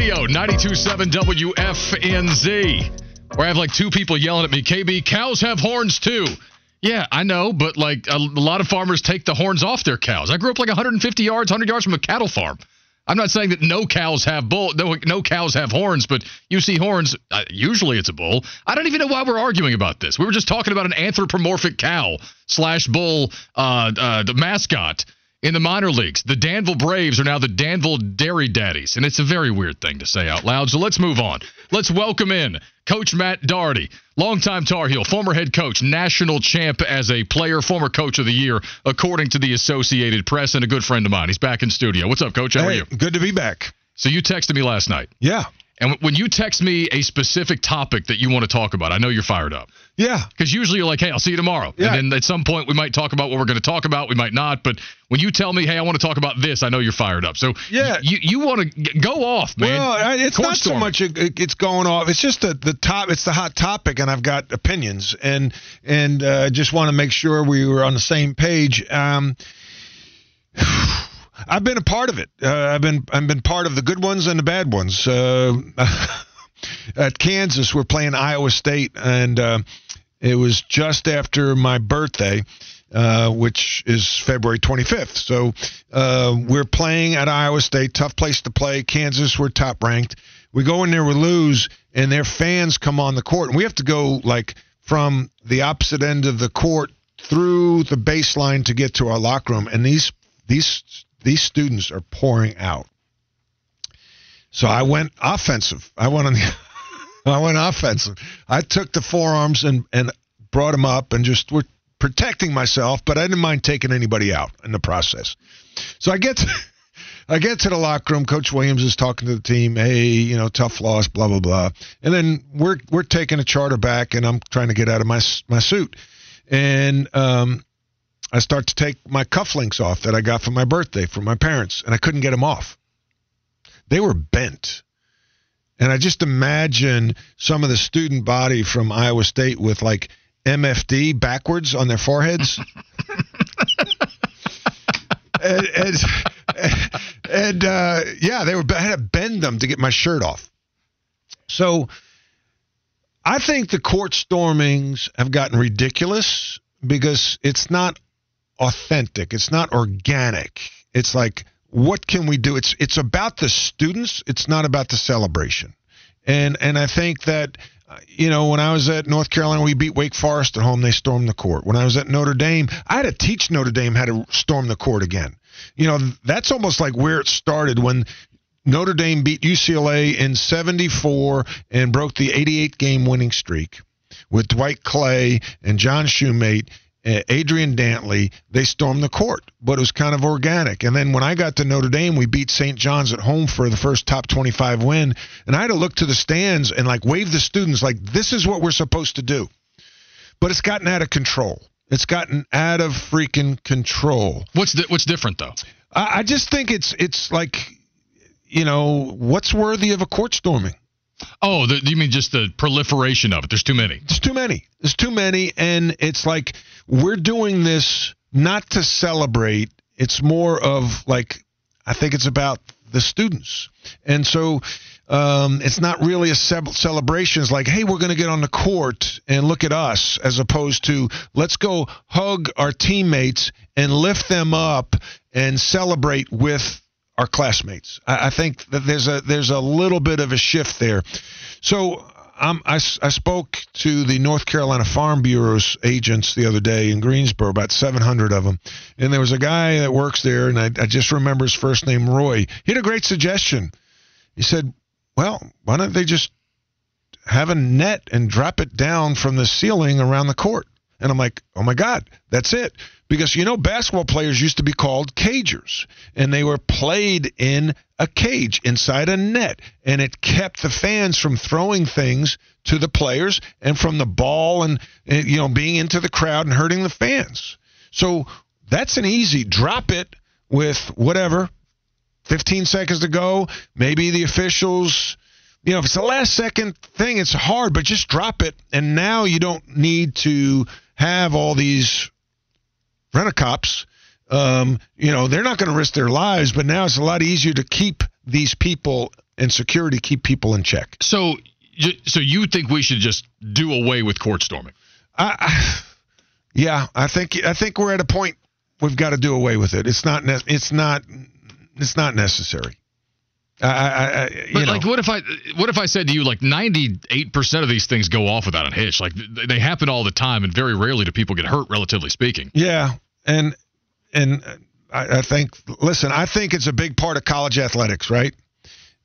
Radio 927 WFNZ. Where I have like two people yelling at me, KB, cows have horns too. Yeah, I know, but like a, a lot of farmers take the horns off their cows. I grew up like 150 yards, 100 yards from a cattle farm. I'm not saying that no cows have bull, no, no cows have horns, but you see horns. Uh, usually it's a bull. I don't even know why we're arguing about this. We were just talking about an anthropomorphic cow slash bull, uh, uh, the mascot in the minor leagues. The Danville Braves are now the Danville Dairy Daddies, and it's a very weird thing to say out loud. So let's move on. Let's welcome in Coach Matt Doherty, longtime Tar Heel, former head coach, national champ as a player, former coach of the year, according to the Associated Press, and a good friend of mine. He's back in studio. What's up, Coach? How hey, are you? Good to be back. So you texted me last night. Yeah. And when you text me a specific topic that you want to talk about, I know you're fired up. Yeah. Because usually you're like, hey, I'll see you tomorrow. Yeah. And then at some point we might talk about what we're going to talk about. We might not. But when you tell me, hey, I want to talk about this, I know you're fired up. So Yeah. you, you want to go off, man. Well, it's not so much it, it- it's going off. It's just the the top. It's the hot topic, and I've got opinions, and and uh, just want to make sure we were on the same page. Um, I've been a part of it. Uh, I've been I've been part of the good ones and the bad ones. Uh, at Kansas, we're playing Iowa State, and uh, it was just after my birthday, uh, which is February 25th. So uh, we're playing at Iowa State, tough place to play. Kansas, we're top ranked. We go in there, we lose, and their fans come on the court, and we have to go like from the opposite end of the court through the baseline to get to our locker room, and these these these students are pouring out. So I went offensive. I went on the I went offensive. I took the forearms and and brought them up and just were protecting myself, but I didn't mind taking anybody out in the process. So I get to, I get to the locker room. Coach Williams is talking to the team. Hey, you know, tough loss, blah blah blah. And then we're we're taking a charter back, and I'm trying to get out of my my suit, and um, I start to take my cufflinks off that I got for my birthday from my parents, and I couldn't get them off. They were bent. And I just imagine some of the student body from Iowa State with like MFD backwards on their foreheads. and and, and uh, yeah, they were I had to bend them to get my shirt off. So I think the court stormings have gotten ridiculous because it's not authentic. It's not organic. It's like what can we do? It's it's about the students. It's not about the celebration. And and I think that you know when I was at North Carolina, we beat Wake Forest at home. They stormed the court. When I was at Notre Dame, I had to teach Notre Dame how to storm the court again. You know that's almost like where it started when Notre Dame beat UCLA in 74 and broke the 88 game winning streak with Dwight Clay and John Shumate, Adrian Dantley. They stormed the court, but it was kind of organic. And then when I got to Notre Dame, we beat St. John's at home for the first top 25 win. And I had to look to the stands and like wave the students like, this is what we're supposed to do. But it's gotten out of control. It's gotten out of freaking control. What's what's different though? I, I just think it's it's like, you know, what's worthy of a court storming? Oh, the, you mean just the proliferation of it? There's too many. It's too many. There's too many, and it's like we're doing this not to celebrate. It's more of like I think it's about the students, and so um, it's not really a ce- celebration. It's like, hey, we're going to get on the court and look at us, as opposed to let's go hug our teammates and lift them up and celebrate with our classmates. I, I think that there's a there's a little bit of a shift there. So um, I, I spoke to the North Carolina Farm Bureau's agents the other day in Greensboro, about 700 of them. And there was a guy that works there, and I, I just remember his first name, Roy. He had a great suggestion. He said, well, why don't they just have a net and drop it down from the ceiling around the court. And I'm like, oh my God, that's it. Because you know, basketball players used to be called cagers, and they were played in a cage inside a net, and it kept the fans from throwing things to the players and from the ball and, and you know being into the crowd and hurting the fans. So that's an easy drop it with whatever 15 seconds to go. Maybe the officials, you know, if it's the last second thing, it's hard, but just drop it. And now you don't need to have all these rent a cops. Um, you know, they're not going to risk their lives, but now it's a lot easier to keep these people and security, keep people in check. So, so you think we should just do away with court storming? I, I yeah, I think I think we're at a point we've got to do away with it. It's not. It's not. It's not necessary. I, I, I but know. like, what if I, what if I said to you, like, ninety-eight percent of these things go off without a hitch. Like, they happen all the time, and very rarely do people get hurt, relatively speaking. Yeah, and and I, I think, listen, I think it's a big part of college athletics, right?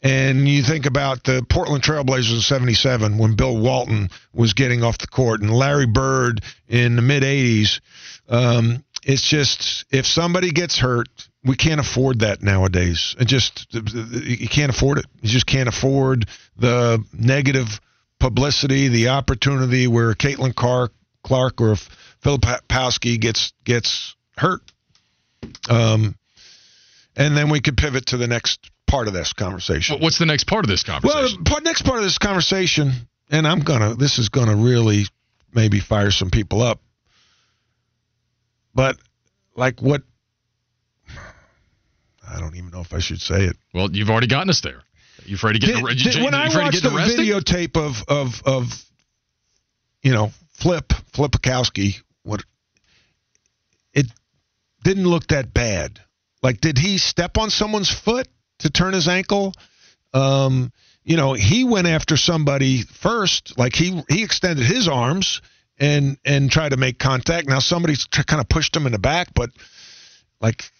And you think about the Portland Trailblazers in '77 when Bill Walton was getting off the court, and Larry Bird in the mid '80s. Um, it's just if somebody gets hurt, we can't afford that nowadays. It just you can't afford it. You just can't afford the negative publicity, the opportunity where Caitlin Clark, Clark or Filipowski gets gets hurt. Um, and then we could pivot to the next part of this conversation. What's the next part of this conversation? Well, the part, next part of this conversation, and I'm gonna this is gonna really maybe fire some people up. But like what I don't even know if I should say it. Well, you've already gotten us there. You afraid to get did, did, when I watched the videotape of of of you know Flip Filipowski, what it didn't look that bad. Like, did he step on someone's foot to turn his ankle? Um, you know, he went after somebody first. Like he he extended his arms and and tried to make contact. Now somebody kind of pushed him in the back, but like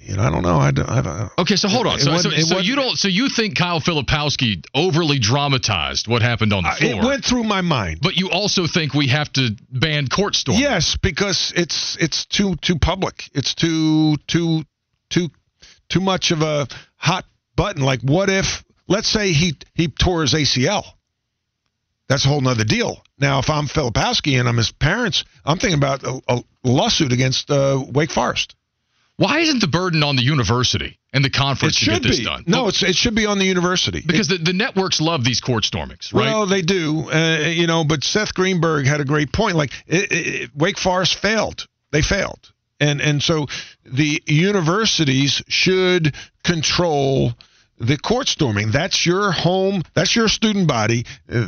you know, I don't know. I don't, I don't okay, so hold on. So, so, so you don't. So you think Kyle Filipowski overly dramatized what happened on the floor? It went through my mind. But you also think we have to ban court storm? Yes, because it's it's too too public. It's too too too too much of a hot button. Like, what if? Let's say he he tore his ACL. That's a whole nother deal. Now, if I'm Filipowski and I'm his parents, I'm thinking about a, a lawsuit against uh, Wake Forest. Why isn't the burden on the university and the conference to get this be. done? No, it should be on the university. Because it, the, the networks love these court stormings, right? Well, they do. Uh, you know, but Seth Greenberg had a great point. Like, it, it, Wake Forest failed. They failed. And, and so the universities should control the court storming. That's your home. That's your student body. Uh,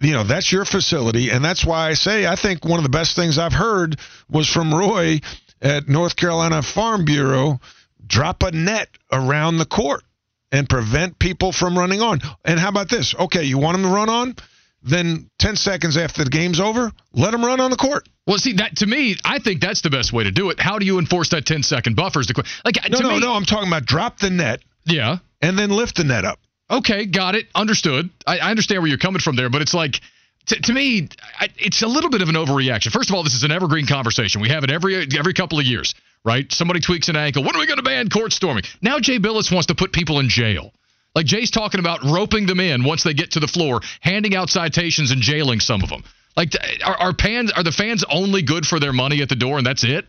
you know, that's your facility. And that's why I say I think one of the best things I've heard was from Roy at North Carolina Farm Bureau drop a net around the court and prevent people from running on. And how about this? Okay, you want them to run on? Then 10 seconds after the game's over, let them run on the court. Well, see that to me, I think that's the best way to do it. How do you enforce that 10 second buffers? Like no, no, me, no. I'm talking about drop the net. Yeah. And then lift the net up. Okay, got it. Understood. I, I understand where you're coming from there, but it's like to, to me, I, it's a little bit of an overreaction. First of all, this is an evergreen conversation. We have it every every couple of years, right? Somebody tweaks an ankle. When are we going to ban court storming? Now Jay Bilas wants to put people in jail. Like Jay's talking about roping them in once they get to the floor, handing out citations and jailing some of them. Like, are, are, fans, are the fans only good for their money at the door and that's it?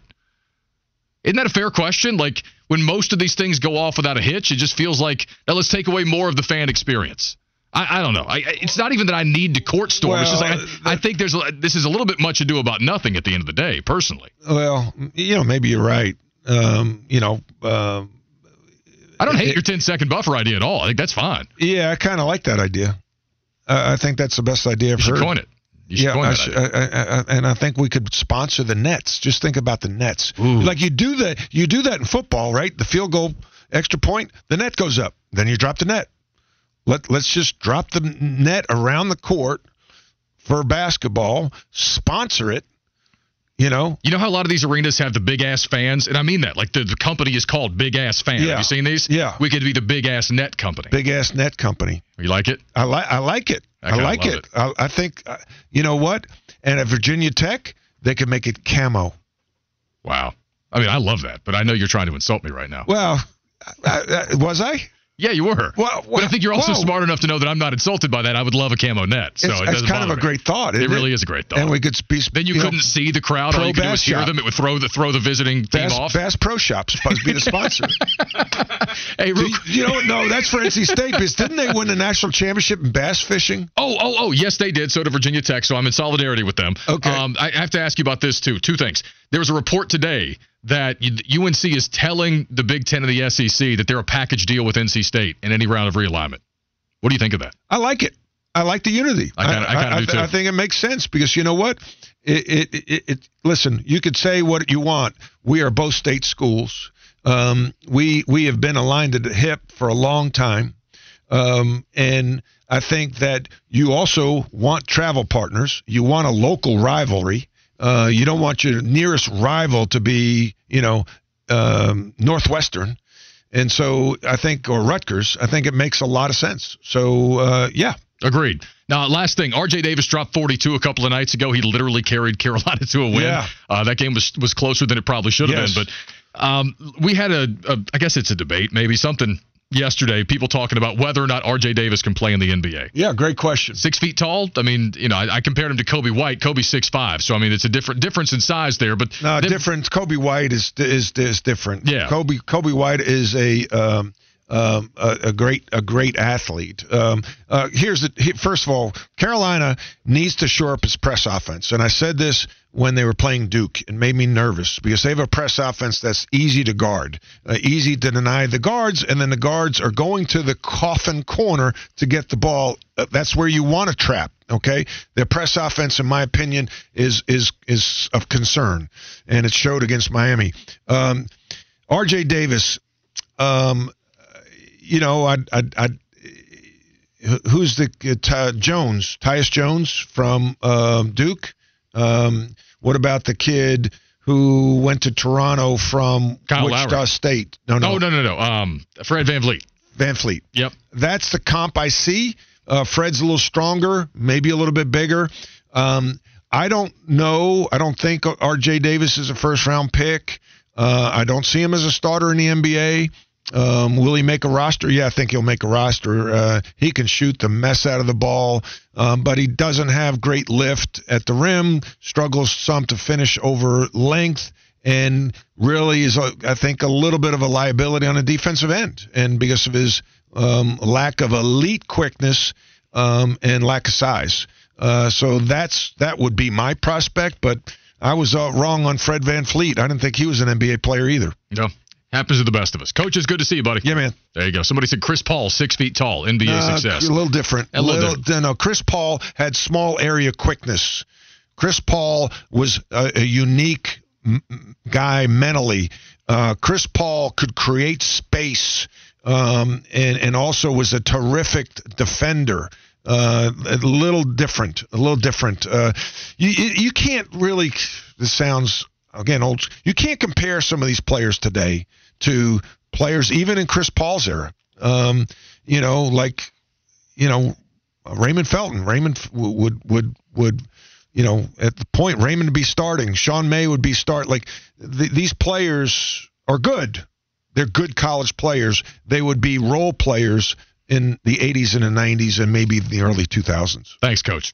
Isn't that a fair question? Like, when most of these things go off without a hitch, it just feels like, now let's take away more of the fan experience. I, I don't know. I, it's not even that I need to court storm. Well, it's just like I, I, think there's a, this is a little bit much ado about nothing at the end of the day, personally. Well, you know, maybe you're right. Um, you know, um, I don't hate it, your 10 second buffer idea at all. I think that's fine. Yeah, I kind of like that idea. Uh, I think that's the best idea I've you heard. coin it. yeah, I should, I, and I think we could sponsor the nets. Just think about the nets. Ooh. Like you do that, you do that in football, right? The field goal, extra point, the net goes up. Then you drop the net. Let let's just drop the net around the court for basketball, sponsor it. You know, you know how a lot of these arenas have the big ass fans, and I mean that. Like the, the company is called Big Ass Fan. Yeah. Have you seen these? Yeah. We could be the Big Ass Net Company. Big Ass Net Company. You like it? I like I like it. I, I like it. it. I, I think, uh, you know what? And at Virginia Tech, they could make it camo. Wow. I mean, I love that, but I know you're trying to insult me right now. Well, I, I, was I? Yeah, you were. Well, but I think you're also whoa. smart enough to know that I'm not insulted by that. I would love a camo net. So it's, it it's kind of a me. great thought. It really is a great thought. And we could be. then you, know, couldn't see the crowd. All you could do was Bass hear Shop. them. It would throw the throw the visiting team Bass, off. Bass Pro Shop's supposed to be the sponsor. hey, real, Do you know, no, that's for NC State because didn't they win the national championship in bass fishing? Oh, oh, oh, yes, they did. So did Virginia Tech. So I'm in solidarity with them. Okay. Um, I have to ask you about this too. Two things. There was a report today that UNC is telling the Big Ten and the SEC that they're a package deal with NC State in any round of realignment. What do you think of that? I like it. I like the unity. I kinda- I kinda do, too. I think it makes sense because you know what? It, it, it, it, listen, you could say what you want. We are both state schools. Um, we we have been aligned at the hip for a long time, um, and I think that you also want travel partners. You want a local rivalry. Uh, you don't want your nearest rival to be, you know, um, Northwestern. And so I think, or Rutgers, I think it makes a lot of sense. So, uh, yeah. Agreed. Now, last thing, R.J. Davis dropped 42 a couple of nights ago. He literally carried Carolina to a win. Yeah. Uh, that game was was closer than it probably should have Yes. been. But um, we had a, a, I guess it's a debate, maybe something yesterday. People talking about whether or not R.J. Davis can play in the NBA. Yeah, great question. Six feet tall. I mean, you know, I, I compared him to Coby White. Coby's six five, so I mean, it's a different difference in size there. But No, then- different. Coby White is is is different. Yeah. Coby Coby White is a um, um, a, a great a great athlete. Um, uh, here's the first of all, Carolina needs to shore up its press offense, and I said this when they were playing Duke. It made me nervous because they have a press offense that's easy to guard, uh, easy to deny the guards, and then the guards are going to the coffin corner to get the ball. Uh, that's where you want to trap. Okay, their press offense, in my opinion, is is is of concern, and it showed against Miami. Um, R.J. Davis, um, you know, I, I, I, who's the uh, Jones, Tyus Jones from um, Duke? Um, what about the kid who went to Toronto from Kyle Wichita Lowry. State? No, no, Oh no no no. Um, Fred VanVleet. Van Fleet. Yep. That's the comp I see. Uh, Fred's a little stronger, maybe a little bit bigger. Um, I don't know. I don't think R.J. Davis is a first round pick. Uh, I don't see him as a starter in the NBA. Um, will he make a roster? Yeah, I think he'll make a roster. Uh, he can shoot the mess out of the ball, um, but he doesn't have great lift at the rim. Struggles some to finish over length, and really is, a, I think, a little bit of a liability on the defensive end. And because of his um, lack of elite quickness um, and lack of size, uh, so that's that would be my prospect. But I was uh, wrong on Fred VanVleet. I didn't think he was an NBA player either. No. Happens to the best of us. Coach, it's good to see you, buddy. Yeah, man. There you go. Somebody said Chris Paul, six feet tall, NBA Uh, success. A little different. A little different. No, Chris Paul had small area quickness. Chris Paul was a, a unique m- guy mentally. Uh, Chris Paul could create space um, and, and also was a terrific defender. Uh, a little different, a little different. Uh, you, you you can't really. This sounds again old. You can't compare some of these players today to players even in Chris Paul's era. Um, you know, like you know, Raymond Felton. Raymond would would would you know at the point Raymond would be starting. Sean May would be start. Like th- these players are good. They're good college players. They would be role players in the 80s and the 90s and maybe the early 2000s. Thanks, Coach.